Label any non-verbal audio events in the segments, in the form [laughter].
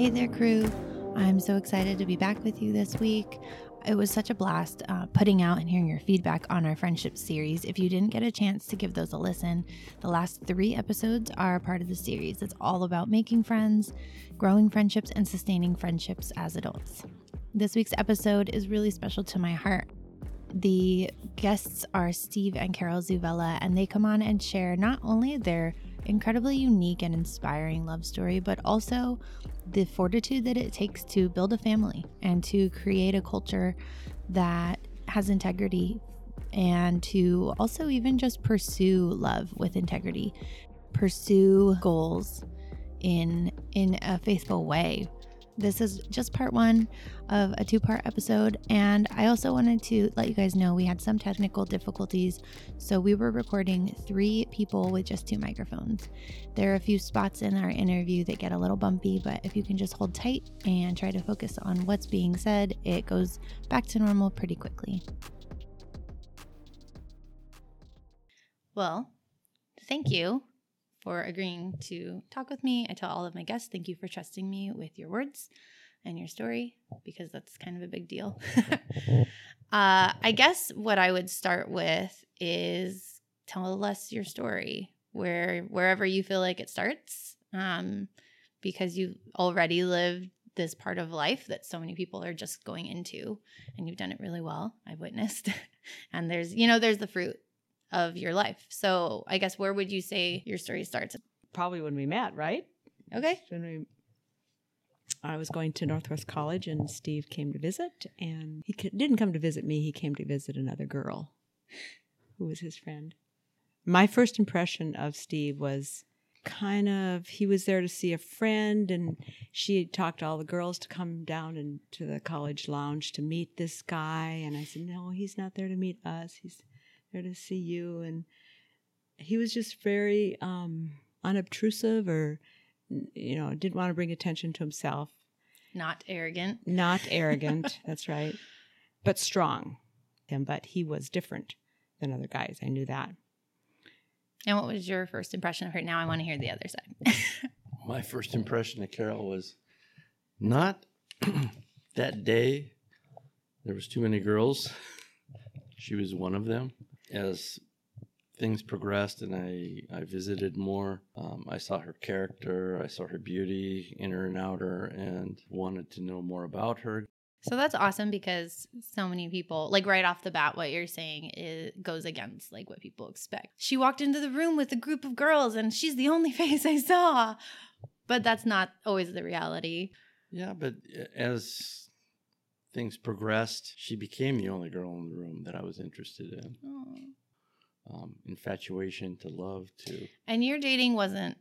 Hey there, crew. I'm so excited to be back with you this week. It was such a blast uh, putting out and hearing your feedback on our friendship series. If you didn't get a chance to give those a listen, the last three episodes are part of the series. It's all about making friends, growing friendships, and sustaining friendships as adults. This week's episode is really special to my heart. The guests are Steve and Carol Zuvela, and they come on and share not only their incredibly unique and inspiring love story, but also the fortitude that it takes to build a family and to create a culture that has integrity and to also even just pursue love with integrity pursue goals in in a faithful way this is just part one of a two part episode. And I also wanted to let you guys know we had some technical difficulties. So we were recording three people with just two microphones. There are a few spots in our interview that get a little bumpy, but if you can just hold tight and try to focus on what's being said, it goes back to normal pretty quickly. Well, thank you for agreeing to talk with me. I tell all of my guests, thank you for trusting me with your words and your story because that's kind of a big deal. [laughs] uh, I guess what I would start with is tell us your story, where wherever you feel like it starts, um, because you've already lived this part of life that so many people are just going into, and you've done it really well. I've witnessed, [laughs] and there's you know there's the fruit of your life. So I guess where would you say your story starts? Probably when we met, right? Okay. When we, I was going to Northwest College, and Steve came to visit, and he didn't come to visit me. He came to visit another girl, who was his friend. My first impression of Steve was kind of he was there to see a friend and she talked to all the girls to come down into the college lounge to meet this guy and i said no he's not there to meet us he's there to see you. And he was just very um, unobtrusive or, you know, didn't want to bring attention to himself. Not arrogant. Not arrogant. [laughs] that's right. But strong. Him, but he was different than other guys. I knew that. And what was your first impression of her? Now I want to hear the other side. [laughs] My first impression of Carol was not [clears throat] that day. There was too many girls. She was one of them as things progressed and I, I visited more, um, I saw her character, I saw her beauty, inner and outer, and wanted to know more about her. So that's awesome because so many people, like right off the bat, what you're saying is, goes against like what people expect. She walked into the room with a group of girls and she's the only [laughs] face I saw. But that's not always the reality. Yeah, but as things progressed, she became the only girl in the room that I was interested in. Um, infatuation to love to. And your dating wasn't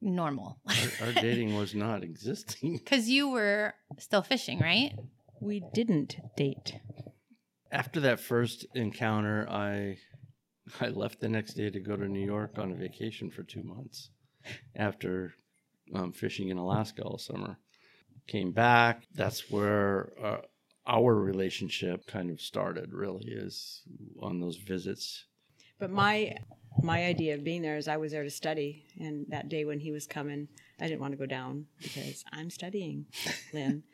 normal. our, our [laughs] dating was not existing. [laughs] Because you were still fishing, right? We didn't date. After that first encounter, I [laughs] I left the next day to go to New York on a vacation for two months after um, fishing in Alaska all summer. Came back. That's where uh, our relationship kind of started really is on those visits. But my my idea of being there is i was there to study and that day when he was coming i didn't want to go down because i'm studying lynn. [laughs]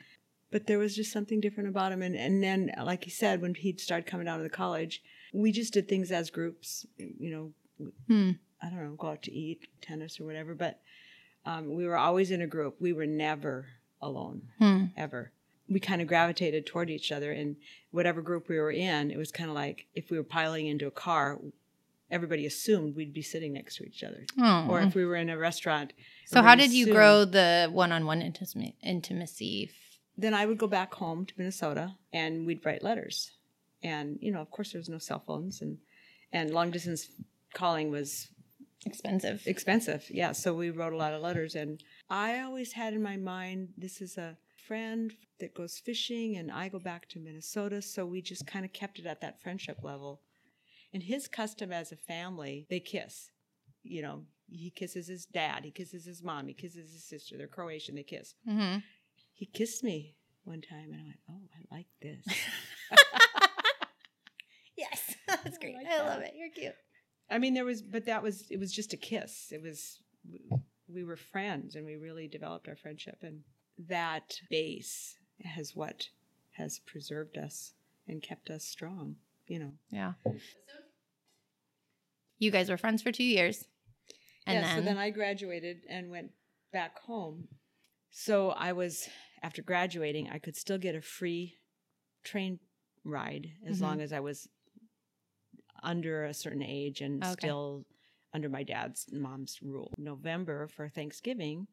But there was just something different about him and, and then like he said when he'd started coming down to the college we just did things as groups you know hmm. i don't know go out to eat tennis or whatever but um, we were always in a group. We were never alone. Hmm. ever we kind of gravitated toward each other and whatever group we were in. It was kind of like if we were piling into a car everybody assumed we'd be sitting next to each other. Oh. or if we were in a restaurant so how did you grow the one-on-one intimacy then i would go back home to minnesota and we'd write letters. And you know of course there was no cell phones and and long distance calling was expensive. expensive. Yeah so we wrote a lot of letters. And i always had in my mind this is a friend that goes fishing and I go back to Minnesota. So we just kind of kept it at that friendship level. And his custom as a family, they kiss. You know, he kisses his dad, he kisses his mom, he kisses his sister. They're Croatian, they kiss. Mm-hmm. He kissed me one time and I went, Oh, I like this. [laughs] yes, [laughs] that's great. I, like I that. love it. You're cute. I mean, there was, but that was, it was just a kiss. It was, we were friends and we really developed our friendship and that base has what has preserved us and kept us strong, you know. Yeah. You guys were friends for two years. And yeah, then, so then I graduated and went back home. So I was after graduating, I could still get a free train ride as Mhm. long as I was under a certain age and Okay. still under my dad's mom's rule. November for Thanksgiving,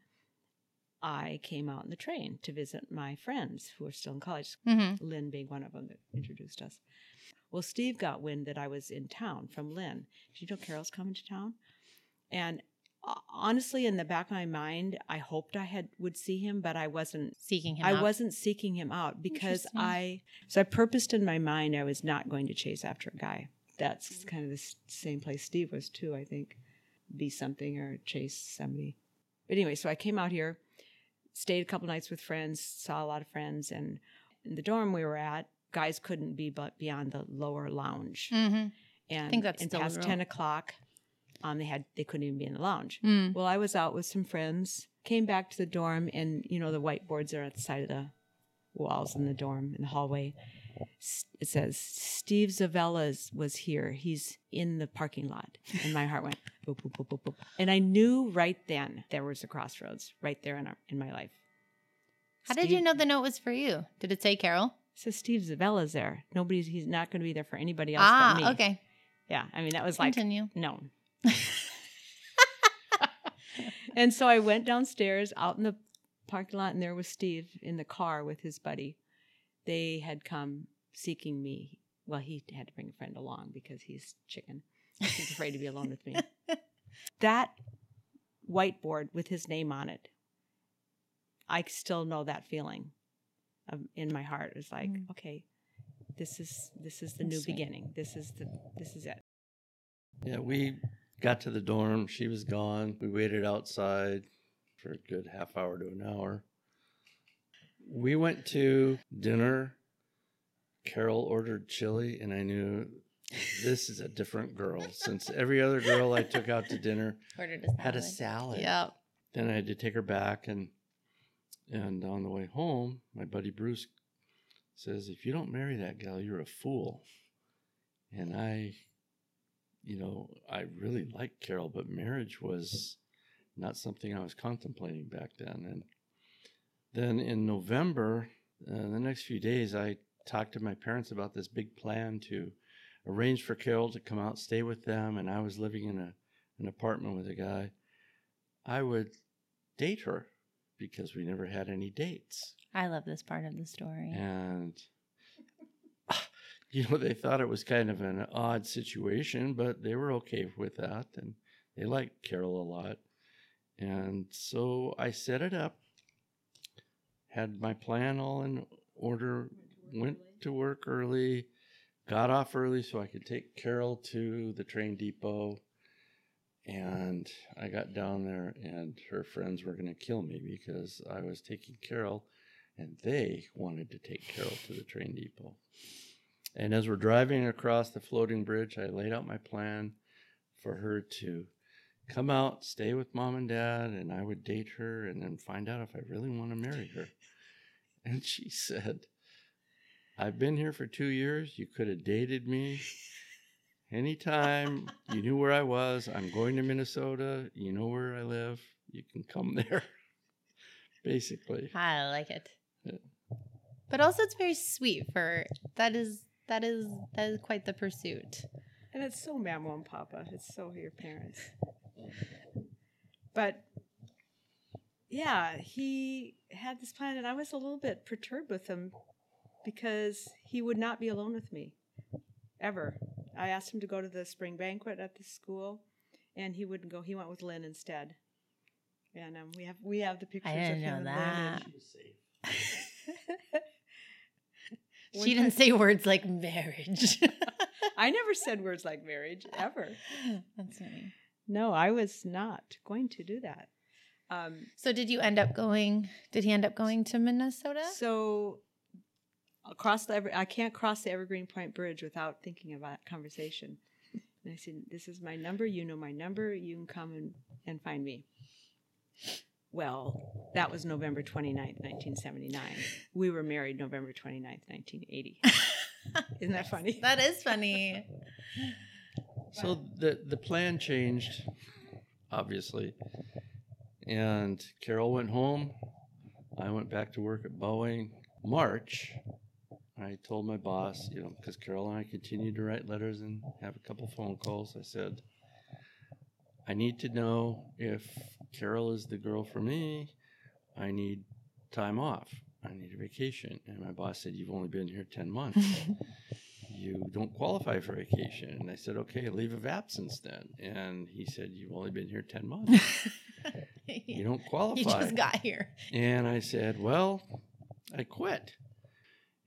I came out in the train to visit my friends who were still in college. Mhm. Lynn being one of them that introduced us. Well, Steve got wind that I was in town from Lynn. Did you know Carol's coming to town? And uh, honestly, in the back of my mind, I hoped I had would see him, but I wasn't. seeking him I out. wasn't seeking him out because I. So I purposed in my mind I was not going to chase after a guy. That's kind of the same place Steve was too. I think, be something or chase somebody. But anyway, so I came out here, stayed a couple nights with friends, saw a lot of friends, and in the dorm we were at, guys couldn't be but beyond the lower lounge. Mhm. And think that's and past ten o'clock, um, they had they couldn't even be in the lounge. Mm. Well, I was out with some friends, came back to the dorm, and you know the whiteboards are at the side of the walls in the dorm in the hallway. It says Steve Zuvela's was here. He's in the parking lot, and my heart went [laughs] boop boop boop boop boop. And I knew right then there was a crossroads right there in our, in my life. How did you know the note was for you? Did it say Carol? It says Steve Zuvela's there. Nobody's. He's not going to be there for anybody else Ah, but me. okay. Yeah, I mean that was like Continue. no. [laughs] and so I went downstairs out in the parking lot, and there was Steve in the car with his buddy. They had come seeking me. Well, he had to bring a friend along because he's chicken. He's afraid to be alone with me. [laughs] That whiteboard with his name on it, I still know that feeling um, in my heart. It's like, Mm. okay, this is this is the That's new sweet. beginning. This is the this is it. Yeah, we got to the dorm. She was gone. We waited outside for a good half hour to an hour. We went to dinner. Carol ordered chili, and I knew this is a different girl since every other girl I took out to dinner Ordered a had a salad. salad. Yep. Then I had to take her back, and and on the way home, my buddy Bruce says, "If you don't marry that gal, you're a fool." And I, you know, I really liked Carol, but marriage was not something I was contemplating back then. And then in November, uh, the next few days, I talked to my parents about this big plan to arrange for Carol to come out, stay with them, and I was living in a an apartment with a guy. I would date her because we never had any dates. I love this part of the story. And, [sighs] you know, they thought it was kind of an odd situation, but they were okay with that. And they liked Carol a lot. And so I set it up, had my plan all in order, went to work early, got off early so I could take Carol to the train depot. And I got down there, and her friends were going to kill me because I was taking Carol, and they wanted to take Carol to the train depot. And as we're driving across the floating bridge, I laid out my plan for her to come out, stay with mom and dad, and I would date her and then find out if I really want to marry her. [laughs] And she said, I've been here for two years. You could have dated me anytime. You knew where I was. I'm going to Minnesota. You know where I live. You can come [laughs] there. Basically. I like it. Yeah. But also it's very sweet for that is that is that is quite the pursuit. And it's so mama and papa. It's so your parents. But yeah, he had this plan, and I was a little bit perturbed with him because he would not be alone with me ever. I asked him to go to the spring banquet at the school, and he wouldn't go. He went with Lynn instead. And um, we have we have the pictures I didn't of him know and that. Lynn. she [laughs] didn't say words like marriage. [laughs] I never said words like marriage ever. [laughs] That's funny. No, I was not going to do that. Um, So did you end up going did he end up going to Minnesota? so across the I can't cross the Evergreen Point Bridge without thinking about that conversation. And I said, "This is my number. You know my number. You can come and, and find me." well, that was November 29th, 1979. We were married November 29th, 1980. [laughs] Isn't that funny? That is funny. So the the plan changed, obviously, and Carol went home. I went back to work at Boeing. March, I told my boss, you know, because Carol and I continued to write letters and have a couple phone calls. I said, I need to know if Carol is the girl for me. I need time off. I need a vacation. And my boss said, You've only been here 10 months. [laughs] you don't qualify for vacation. And I said, Okay, leave of absence then. And he said, You've only been here 10 months. [laughs] You don't qualify. You just got here. And I said, Well, I quit.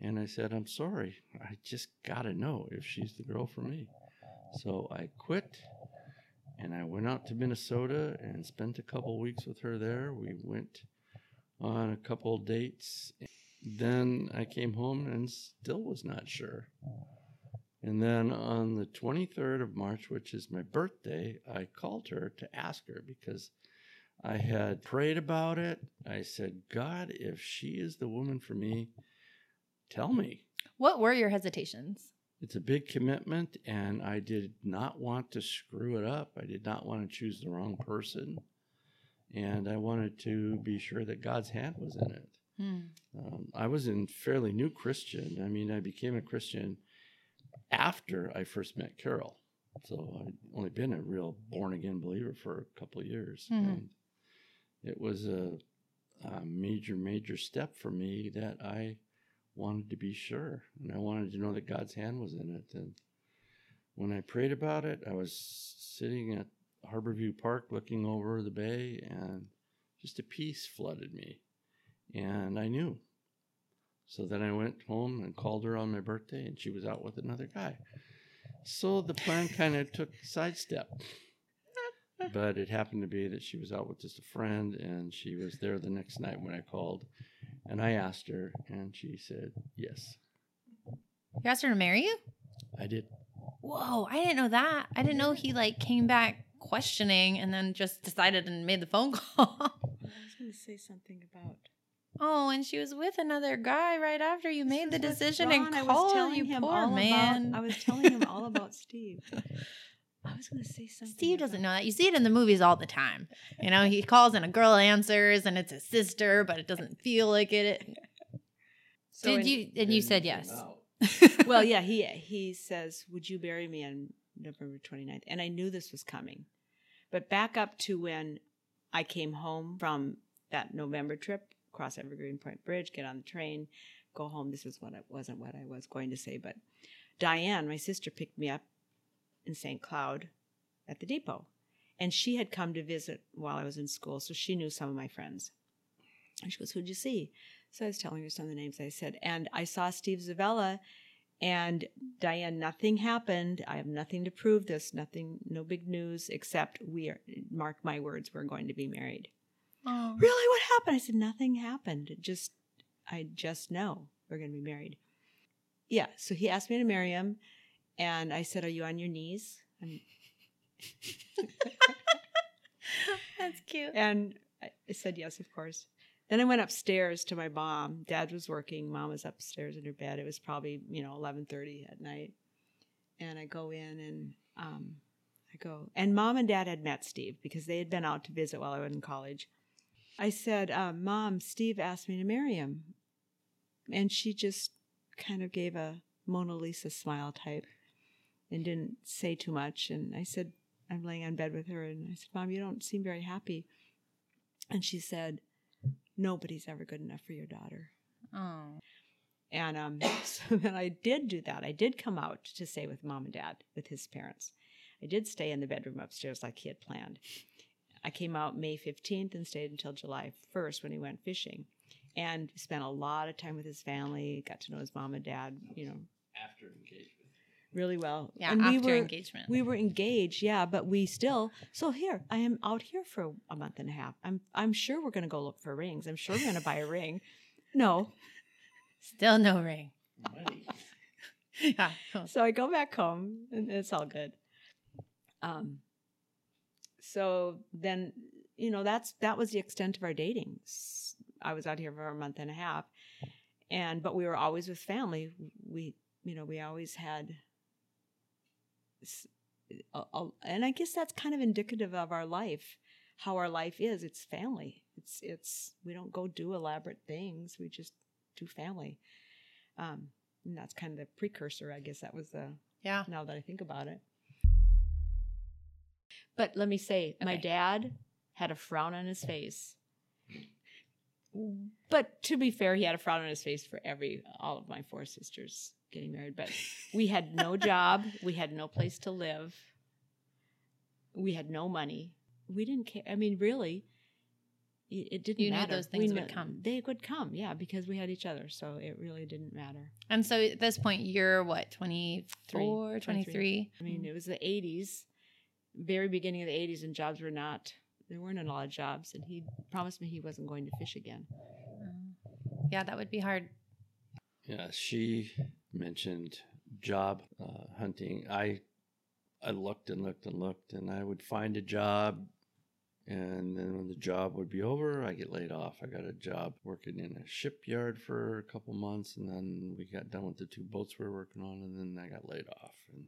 And I said, I'm sorry. I just got to know if she's the girl for me. So I quit and I went out to Minnesota and spent a couple weeks with her there. We went on a couple dates. Then I came home and still was not sure. And then on the 23rd of March, which is my birthday, I called her to ask her because I had prayed about it. I said, God, if she is the woman for me, tell me. What were your hesitations? It's a big commitment, and I did not want to screw it up. I did not want to choose the wrong person. And I wanted to be sure that God's hand was in it. Hmm. Um, I was in fairly new Christian. I mean, I became a Christian after I first met Carol. So I'd only been a real born again believer for a couple of years. Mhm. And it was a, a major, major step for me that I wanted to be sure. And I wanted to know that God's hand was in it. And when I prayed about it, I was sitting at Harborview Park looking over the bay, and just a peace flooded me. And I knew. So then I went home and called her on my birthday, and she was out with another guy. So the plan [laughs] kind of took a sidestep. But it happened to be that she was out with just a friend, and she was there the next night when I called. And I asked her, and she said, Yes, You asked her to marry you? I did. Whoa, I didn't know that. I didn't know he like came back questioning and then just decided and made the phone call. I was going to say something about. Oh, and she was with another guy right after you made the This was with decision Ron. and I was called telling you him poor all man. About, I was [laughs] telling him all about Steve. I was going to say something. Steve doesn't know that. You see it in the movies all the time. You know, he calls and a girl answers and it's his sister, but it doesn't feel like it. [laughs] So Did in- you? And you said yes. [laughs] well, yeah, he he says, "Would you bury me on November 29th?" And I knew this was coming. But back up to when I came home from that November trip, cross Evergreen Point Bridge, get on the train, go home. This was what I wasn't what I was going to say, but Diane, my sister, picked me up in St. Cloud at the depot. And she had come to visit while I was in school, so she knew some of my friends. And she goes, Who'd you see? So I was telling her some of the names I said. And I saw Steve Zuvela and Diane, nothing happened. I have nothing to prove this, nothing, no big news, except we are, mark my words, we're going to be married. Oh. Really? What happened? I said, Nothing happened. It just, I just know we're going to be married. Yeah. So he asked me to marry him. And I said, Are you on your knees? And, [laughs] That's cute. and I I said, Yes, of course. Then I went upstairs to my mom. Dad was working. Mom was upstairs in her bed. It was probably, you know, 1130 at night. And I go in and um, I go, and mom and dad had met Steve because they had been out to visit while I was in college. I said, um, Mom, Steve asked me to marry him. And she just kind of gave a Mona Lisa smile type and didn't say too much. And I said, I'm laying on bed with her. And I said, Mom, you don't seem very happy. And she said, Nobody's ever good enough for your daughter. Oh. And um, [laughs] so then I did do that. I did come out to stay with mom and dad, with his parents. I did stay in the bedroom upstairs like he had planned. I came out May 15th and stayed until July 1st when he went fishing and spent a lot of time with his family, got to know his mom and dad, you know, After engagement. really well. Yeah, and after we were, engagement. We were engaged, yeah, but we still. So here, I am out here for a month and a half. I'm I'm sure we're going to go look for rings. I'm sure we're going to buy a ring. [laughs] No, Still no ring. [laughs] Yeah. so I go back home and it's all good. Um, so then you know, that's that was the extent of our dating. i was out here for a month and a half, and but we were always with family. We, you know, we always had. a- a- And I guess that's kind of indicative of our life, how our life is. It's family. It's it's we don't go do elaborate things. We just do family. Um, and that's kind of the precursor. I guess that was the Yeah. now that I think about it. But let me say, my dad had a frown on his face. But to be fair, he had a frown on his face for every all of my four sisters getting married. But we had no [laughs] job, we had no place to live, we had no money. We didn't care. I mean, really, it, didn't You knew matter. those things We would come. They would come, yeah, because we had each other. So it really didn't matter. And so at this point, you're what, 24, 23. 23? I mean, it was the 80s, very beginning of the 80s, and jobs were not, there weren't a lot of jobs. And he promised me he wasn't going to fish again. Uh, yeah, that would be hard. Yeah, she mentioned job uh, hunting. I I looked and looked and looked, and I would find a job, and then when the job would be over, I get laid off. I got a job working in a shipyard for a couple months, and then we got done with the two boats we were working on, and then I got laid off. And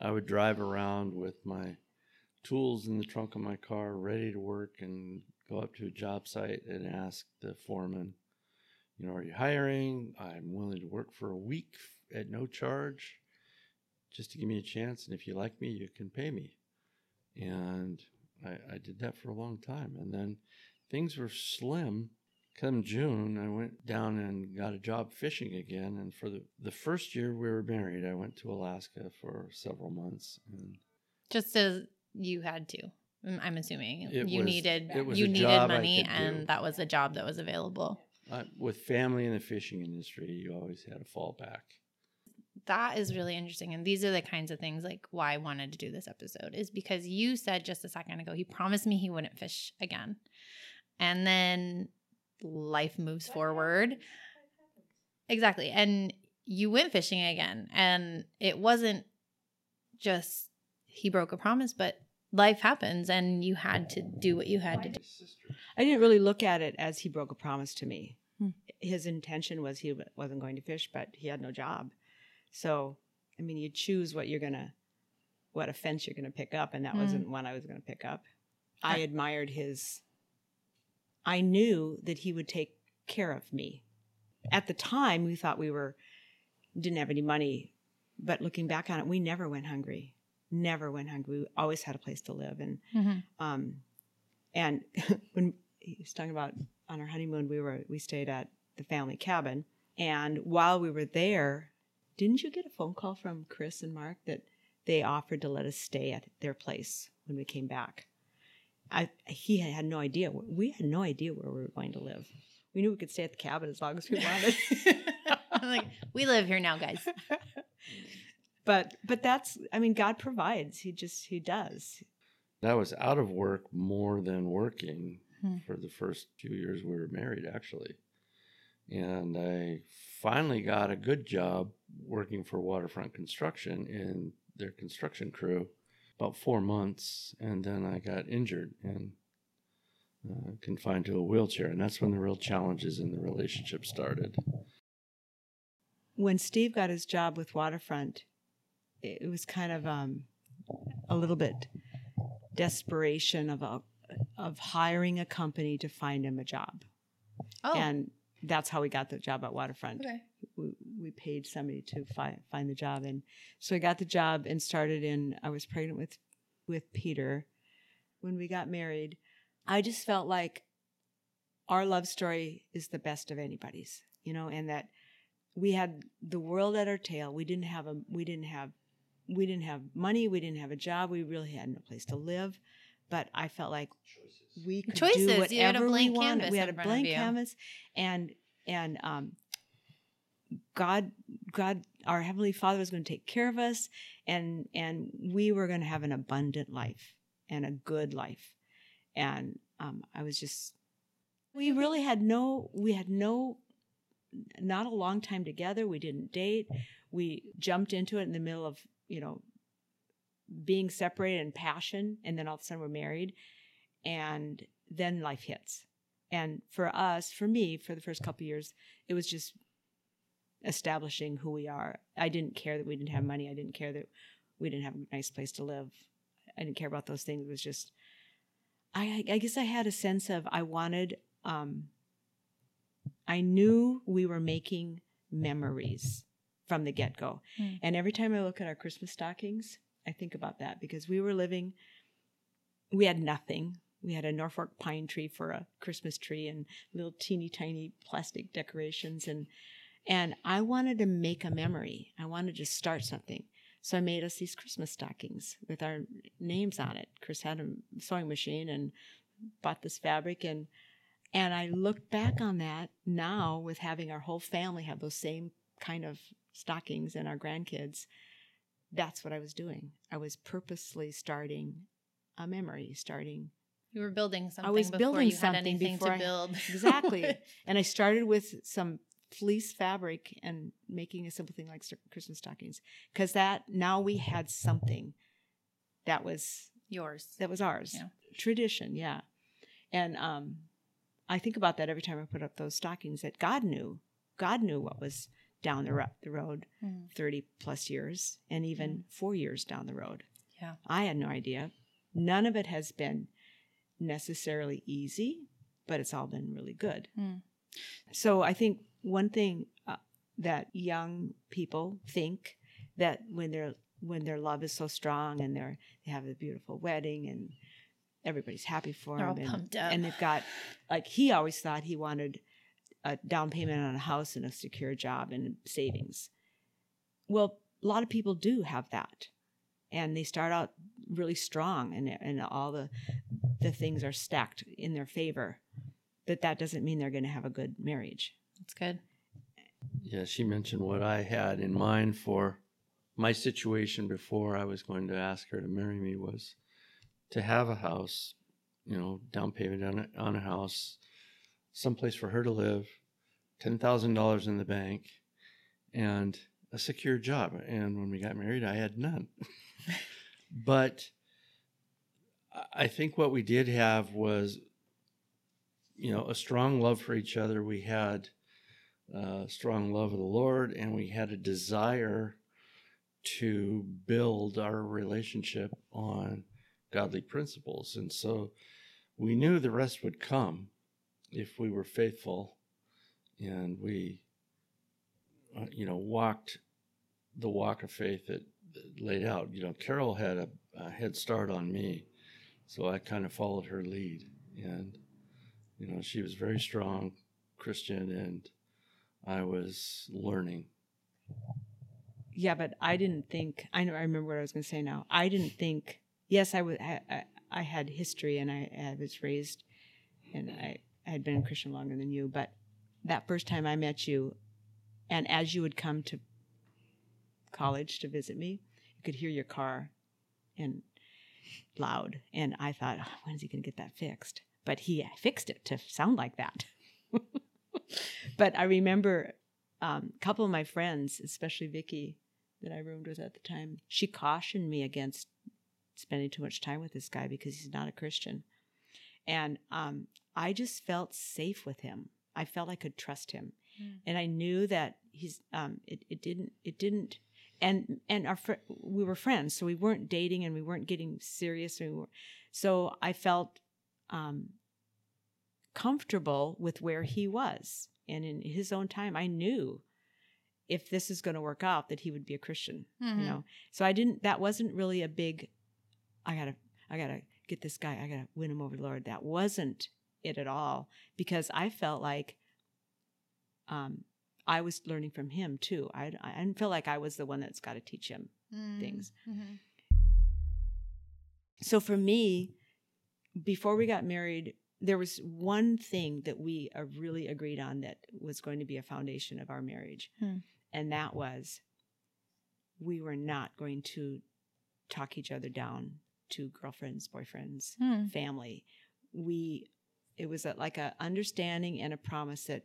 I would drive around with my tools in the trunk of my car, ready to work, and go up to a job site and ask the foreman you know, are you hiring? I'm willing to work for a week at no charge just to give me a chance. And if you like me, you can pay me. And I, I did that for a long time. And then things were slim. Come June, I went down and got a job fishing again. And for the, the first year we were married, I went to Alaska for several months. And Just as you had to. I'm- I'm assuming It you was- needed you needed money, and do. that was a job that was available. uh, with family in the fishing industry, you always had a fallback. That is really interesting, and these are the kinds of things like why I wanted to do this episode is because you said just a second ago he promised me he wouldn't fish again, and then life moves forward. Exactly, and you went fishing again, and it wasn't just he broke a promise, but life happens, and you had to do what you had to do. I didn't really look at it as he broke a promise to me. Hmm. His intention was he wasn't going to fish, but he had no job. So, I mean, you choose what you're going to, what offense you're going to pick up, and that Hmm. wasn't one I was going to pick up. I admired his, I knew that he would take care of me. At the time, we thought we were, didn't have any money, but looking back on it, we never went hungry. Never went hungry. We always had a place to live. And Mhm. um, and [laughs] when he was talking about on our honeymoon, we were we stayed at the family cabin, and while we were there, didn't you get a phone call from Chris and Mark that they offered to let us stay at their place when we came back? I he had no idea. We had no idea where we were going to live. We knew we could stay at the cabin as long as we wanted. [laughs] I'm like, we live here now, guys. [laughs] but but that's I mean God provides. He just he does. I was out of work more than working Hmm. for the first few years we were married, actually. And I finally got a good job working for Waterfront Construction in their construction crew about four months. And then I got injured and uh, confined to a wheelchair. And that's when the real challenges in the relationship started. when Steve got his job with Waterfront, it it was kind of um, a little bit desperation of a, of hiring a company to find him a job, Oh, and that's how we got the job at Waterfront. okay. We, we paid somebody to find find the job, and so I got the job and started in. I was pregnant with with Peter when we got married. I just felt like our love story is the best of anybody's, you know, and that we had the world at our tail. We didn't have a we didn't have we didn't have money, we didn't have a job, we really had no place to live. But I felt like we could Choices. do You whatever had a blank we wanted. canvas We had in a front of blank you. canvas, and and um, God, God, our heavenly Father was going to take care of us, and and we were going to have an abundant life and a good life, and um, I was just, we really had no, we had no, not a long time together. We didn't date. We jumped into it in the middle of you know being separated and passion, and then all of a sudden we're married, and then life hits. And for us, for me, for the first couple years, it was just establishing who we are. I didn't care that we didn't have money. I didn't care that we didn't have a nice place to live. I didn't care about those things. It was just, I, I guess I had a sense of I wanted, um, I knew we were making memories from the get go. Mm. And every time I look at our Christmas stockings, I think about that because we were living, we had nothing. We had a Norfolk pine tree for a Christmas tree and little teeny tiny plastic decorations and and I wanted to make a memory. I wanted to start something. So I made us these Christmas stockings with our names on it. Chris had a sewing machine and bought this fabric and and I look back on that now with having our whole family have those same kind of stockings and our grandkids. That's what I was doing. I was purposely starting a memory, starting You were building something I was before building you had something anything before to I- build. exactly. [laughs] and I started with some fleece fabric and making a simple thing like Christmas stockings because that now we had something that was Yours. that was ours Yeah. tradition yeah and um i think about that every time i put up those stockings that god knew god knew what was down the, ro- the road Mm. 30 plus years and even four years down the road Yeah. i had no idea none of it has been necessarily easy but it's all been really good Mm. so i think one thing uh, that young people think that when their when their love is so strong and they're they have a beautiful wedding and everybody's happy for They're all them and, pumped up. and they've got like he always thought he wanted a down payment on a house and a secure job and savings. Well a lot of people do have that. And they start out really strong and and all the the things are stacked in their favor. But that doesn't mean they're going to have a good marriage That's good. Yeah, she mentioned what I had in mind for my situation before I was going to ask her to marry me was to have a house, you know, down payment on a, on a house, someplace for her to live, ten thousand dollars in the bank, and a secure job. And when we got married, I had none. [laughs] but I think what we did have was, you know, a strong love for each other. We had uh, strong love of the Lord, and we had a desire to build our relationship on godly principles. And so we knew the rest would come if we were faithful and we, uh, you know, walked the walk of faith that, that laid out. You know, Carol had a, a head start on me, so I kind of followed her lead. And, you know, she was very strong Christian and I was learning. Yeah, but I didn't think. I know. I remember what I was going to say now. I didn't think. Yes, I was. I, I, had history, and I, I was raised, and I, I had been a Christian longer than you. But that first time I met you, and as you would come to college to visit me, you could hear your car, and loud, and I thought, oh, when's he going to get that fixed? But he fixed it to sound like that. [laughs] but I remember um, a couple of my friends, especially Vicky, that I roomed with at the time, she cautioned me against spending too much time with this guy because he's not a Christian. And um, I just felt safe with him. I felt I could trust him, Mm. and I knew that he's. Um, it, it didn't. It didn't. And and our fr- we were friends, so we weren't dating and we weren't getting serious. And we were, so I felt um, comfortable with where he was, and in his own time, I knew if this is going to work out that he would be a Christian Mhm. you know so i didn't that wasn't really a big i gotta i gotta get this guy i gotta win him over to lord that wasn't it at all because i felt like um i was learning from him too i, I didn't feel like i was the one that's got to teach him Mm. things. Mhm. so for me before we got married there was one thing that we uh, really agreed on that was going to be a foundation of our marriage Hmm. and that was we were not going to talk each other down to girlfriends boyfriends Hmm. family we it was a, like a understanding and a promise that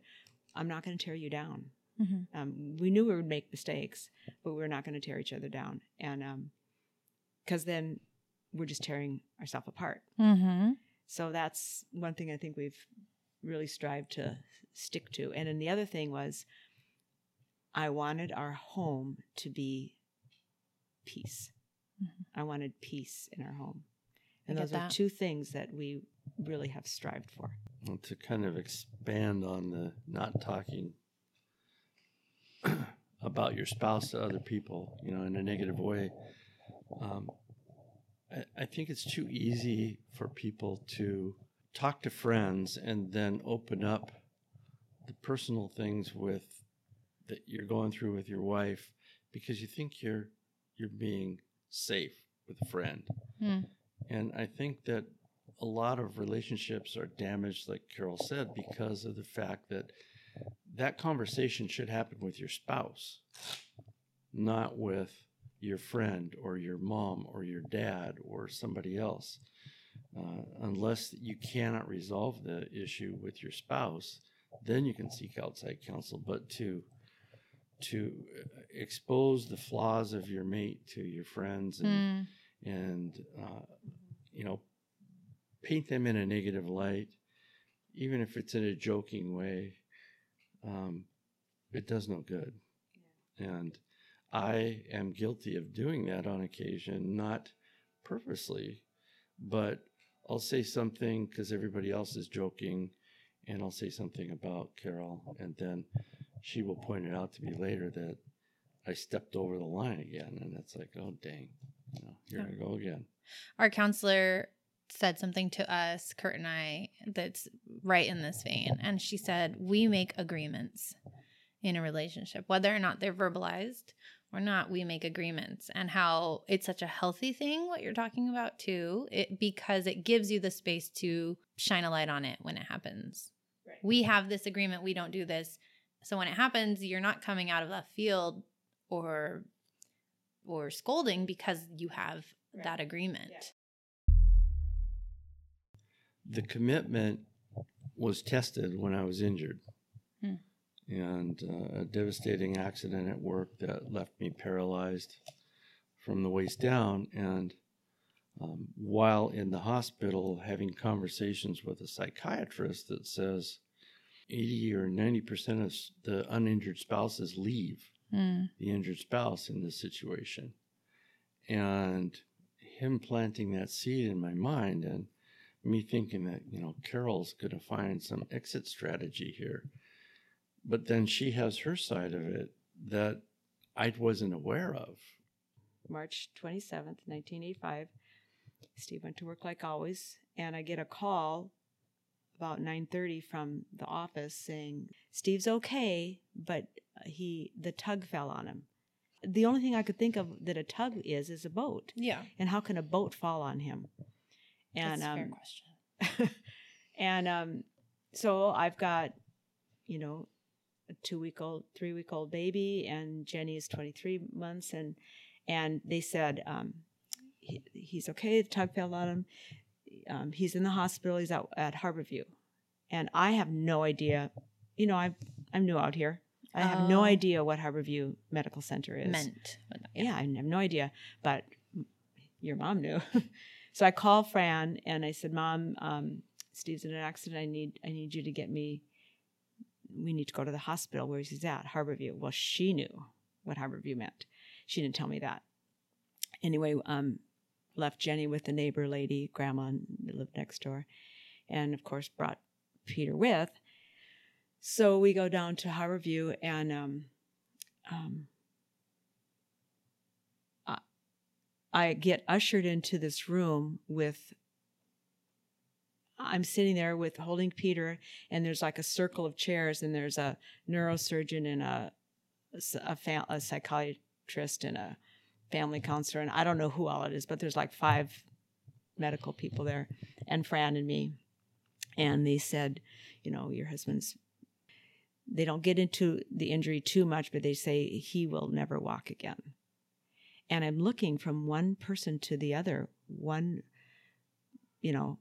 i'm not going to tear you down Mhm. um, we knew we would make mistakes but we are not going to tear each other down and because then we're just tearing ourselves apart Mhm. So that's one thing I think we've really strived to stick to. And then the other thing was I wanted our home to be peace. Mhm. I wanted peace in our home. And I get those are two things that we really have strived for. Well, to kind of expand on the not talking [clears throat] about your spouse to other people, you know, in a negative way, um, I, I think it's too easy for people to talk to friends and then open up the personal things with that you're going through with your wife because you think you're you're being safe with a friend. Hmm. And I think that a lot of relationships are damaged, like Carol said, because of the fact that that conversation should happen with your spouse, not with your friend or your mom or your dad or somebody else. Uh, unless you cannot resolve the issue with your spouse, then you can seek outside counsel. But to to uh, expose the flaws of your mate to your friends and Mm. and uh, you know paint them in a negative light even if it's in a joking way um, it does no good and i am guilty of doing that on occasion not purposely but i'll say something because everybody else is joking and i'll say something about carol and then she will point it out to me later that i stepped over the line again and it's like oh dang you know, here Yeah. I go again. Our counselor said something to us, Kurt and I, that's right in this vein. And she said, We make agreements in a relationship, whether or not they're verbalized or not, we make agreements. And how it's such a healthy thing, what you're talking about, too, it, because it gives you the space to shine a light on it when it happens. Right. We have this agreement, we don't do this. So when it happens, you're not coming out of left field or or scolding because you have Right. that agreement. Yeah. The commitment was tested when I was injured. Hmm. And uh, a devastating accident at work that left me paralyzed from the waist down. And um, while in the hospital, having conversations with a psychiatrist that says 80 or 90% of the uninjured spouses leave Mm. the injured spouse in this situation. And him planting that seed in my mind and me thinking that, you know, Carol's going to find some exit strategy here. But then she has her side of it that I wasn't aware of. March 27th, 1985. Steve went to work like always, and I get a call about 9:30 from the office saying Steve's okay, but he the tug fell on him. The only thing I could think of that a tug is is a boat, Yeah. and how can a boat fall on him? And That's a fair um, question. [laughs] and um, so I've got, you know, a two week old, three week old baby, and Jenny is 23 months, and and they said um, he, he's okay. The tug fell on him. Um, he's in the hospital. He's out at Harborview, and I have no idea. You know, I'm I'm new out here. I have no Oh. idea what Harborview Medical Center is Meant. yeah. I have no idea, but your mom knew. [laughs] so I called Fran and I said, "Mom, um, Steve's in an accident. I need I need you to get me. We need to go to the hospital. Where's he's at? Harborview." Well, she knew what Harborview meant. She didn't tell me that. Anyway, um, left Jenny with the neighbor lady, grandma lived next door, and of course brought Peter with. So we go down to Harborview and um, um, I get ushered into this room with I'm sitting there with holding Peter and there's like a circle of chairs and there's a neurosurgeon and a a, fam- a psychiatrist and a family counselor and I don't know who all it is but there's like five medical people there and Fran and me. And they said you know your husband's they don't get into the injury too much but they say he will never walk again. And I'm looking from one person to the other, one, you know,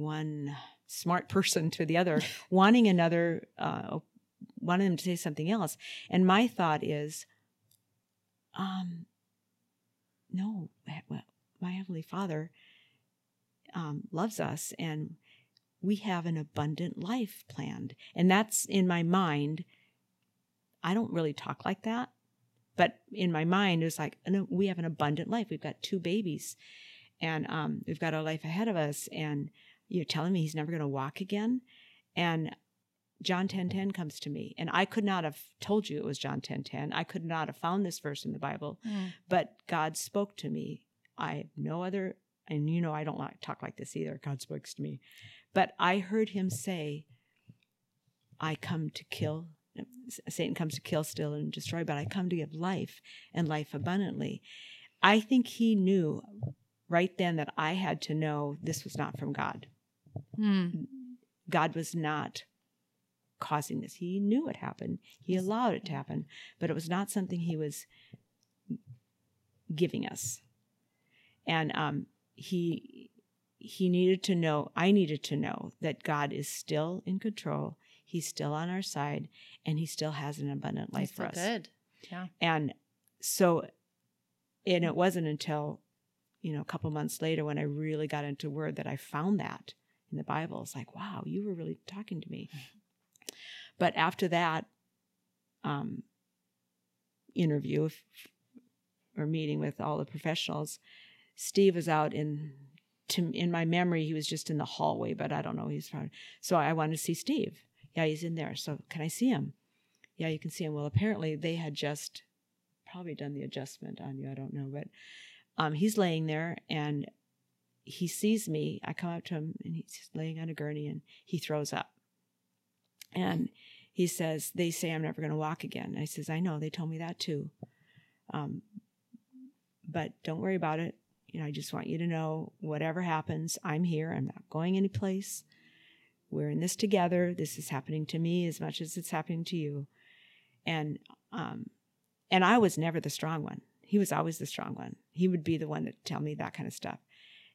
one smart person to the other, [laughs] wanting another, uh, wanting them to say something else. And my thought is, um, no, my heavenly Father um, loves us and we have an abundant life planned. And that's in my mind. I don't really talk like that, but in my mind, it was like, no, we have an abundant life. We've got two babies and um, we've got a life ahead of us. And you're telling me he's never going to walk again. And John 10:10 10, 10 comes to me and I could not have told you it was John 10:10. 10, 10. I could not have found this verse in the Bible, mm. but God spoke to me. I have no other and you know I don't like talk like this either. God spoke to me. But I heard him say, I come to kill Satan comes to kill, steal, and destroy, but I come to give life and life abundantly. I think he knew right then that I had to know this was not from God. Hmm. God was not causing this. He knew it happened. He allowed it to happen, but it was not something he was giving us. And um, he he needed to know. I needed to know that God is still in control. He's still on our side, and He still has an abundant life for us. Good. Yeah. And so, and it wasn't until you know a couple months later when I really got into Word that I found that in the Bible. It's like, wow, you were really talking to me. But after that um, interview or meeting with all the professionals, Steve was out in. To, in my memory, he was just in the hallway, but I don't know. He's probably so. I wanted to see Steve. Yeah, he's in there. So can I see him? Yeah, you can see him. Well, apparently they had just probably done the adjustment on you. I don't know, but um, he's laying there and he sees me. I come up to him and he's laying on a gurney and he throws up. And he says, They say I'm never going to walk again. I says, I know, they told me that too. Um, but don't worry about it. You know, I just want you to know whatever happens, I'm here. I'm not going anyplace. We're in this together. This is happening to me as much as it's happening to you. And um, and I was never the strong one. He was always the strong one. He would be the one that tell me that kind of stuff.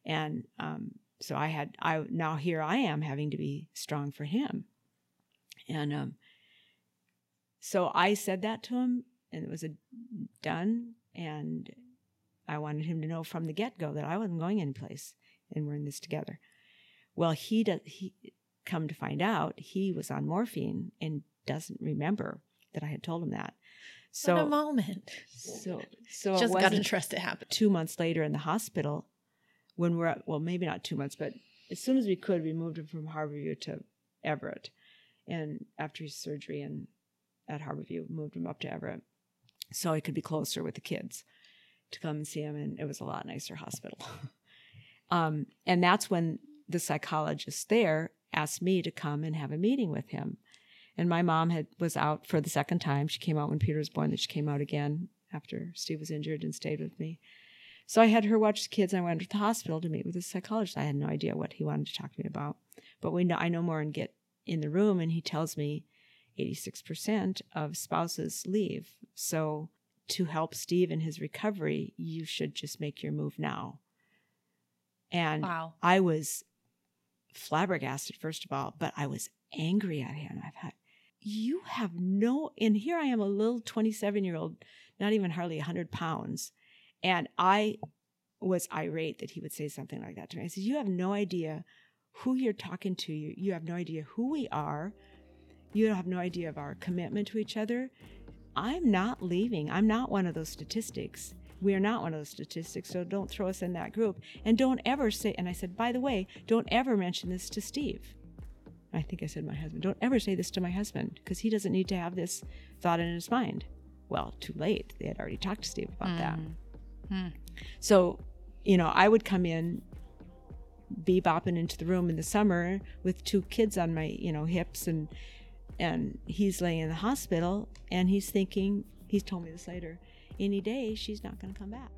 And um, so I had I now here I am having to be strong for him. And um, so I said that to him, and it was a done. And I wanted him to know from the get go that I wasn't going anyplace, and we're in this together. Well, he does. He come to find out he was on morphine and doesn't remember that I had told him that. So what a moment. So so just got to trust it happened. Two months later in the hospital, when we're at, well, maybe not two months, but as soon as we could, we moved him from Harborview to Everett, and after his surgery and at Harborview, moved him up to Everett so I could be closer with the kids to come and see him. And it was a lot nicer hospital. [laughs] um, and that's when the psychologist there asked me to come and have a meeting with him. And my mom had was out for the second time. She came out when Peter was born. Then she came out again after Steve was injured and stayed with me. So I had her watch the kids. And I went to the hospital to meet with a psychologist. I had no idea what he wanted to talk to me about, but we know I know more and get in the room, and he tells me 86% of spouses leave. So, to help Steve in his recovery, you should just make your move now. And wow. I was flabbergasted, first of all, but I was angry at him. I thought, you have no, and here I am, a little 27 year old, not even hardly 100 pounds. And I was irate that he would say something like that to me. I said, You have no idea who you're talking to. You, have no idea who we are. You have no idea of our commitment to each other. I'm not leaving. I'm not one of those statistics. We are not one of those statistics, so don't throw us in that group. And don't ever say, and I said, by the way, don't ever mention this to Steve. I think I said my husband, don't ever say this to my husband because he doesn't need to have this thought in his mind. Well, too late. They had already talked to Steve about mm. that. Mm. So, you know, I would come in bebopping into the room in the summer with two kids on my, you know, hips and and he's laying in the hospital and he's thinking he's told me this later any day she's not going to come back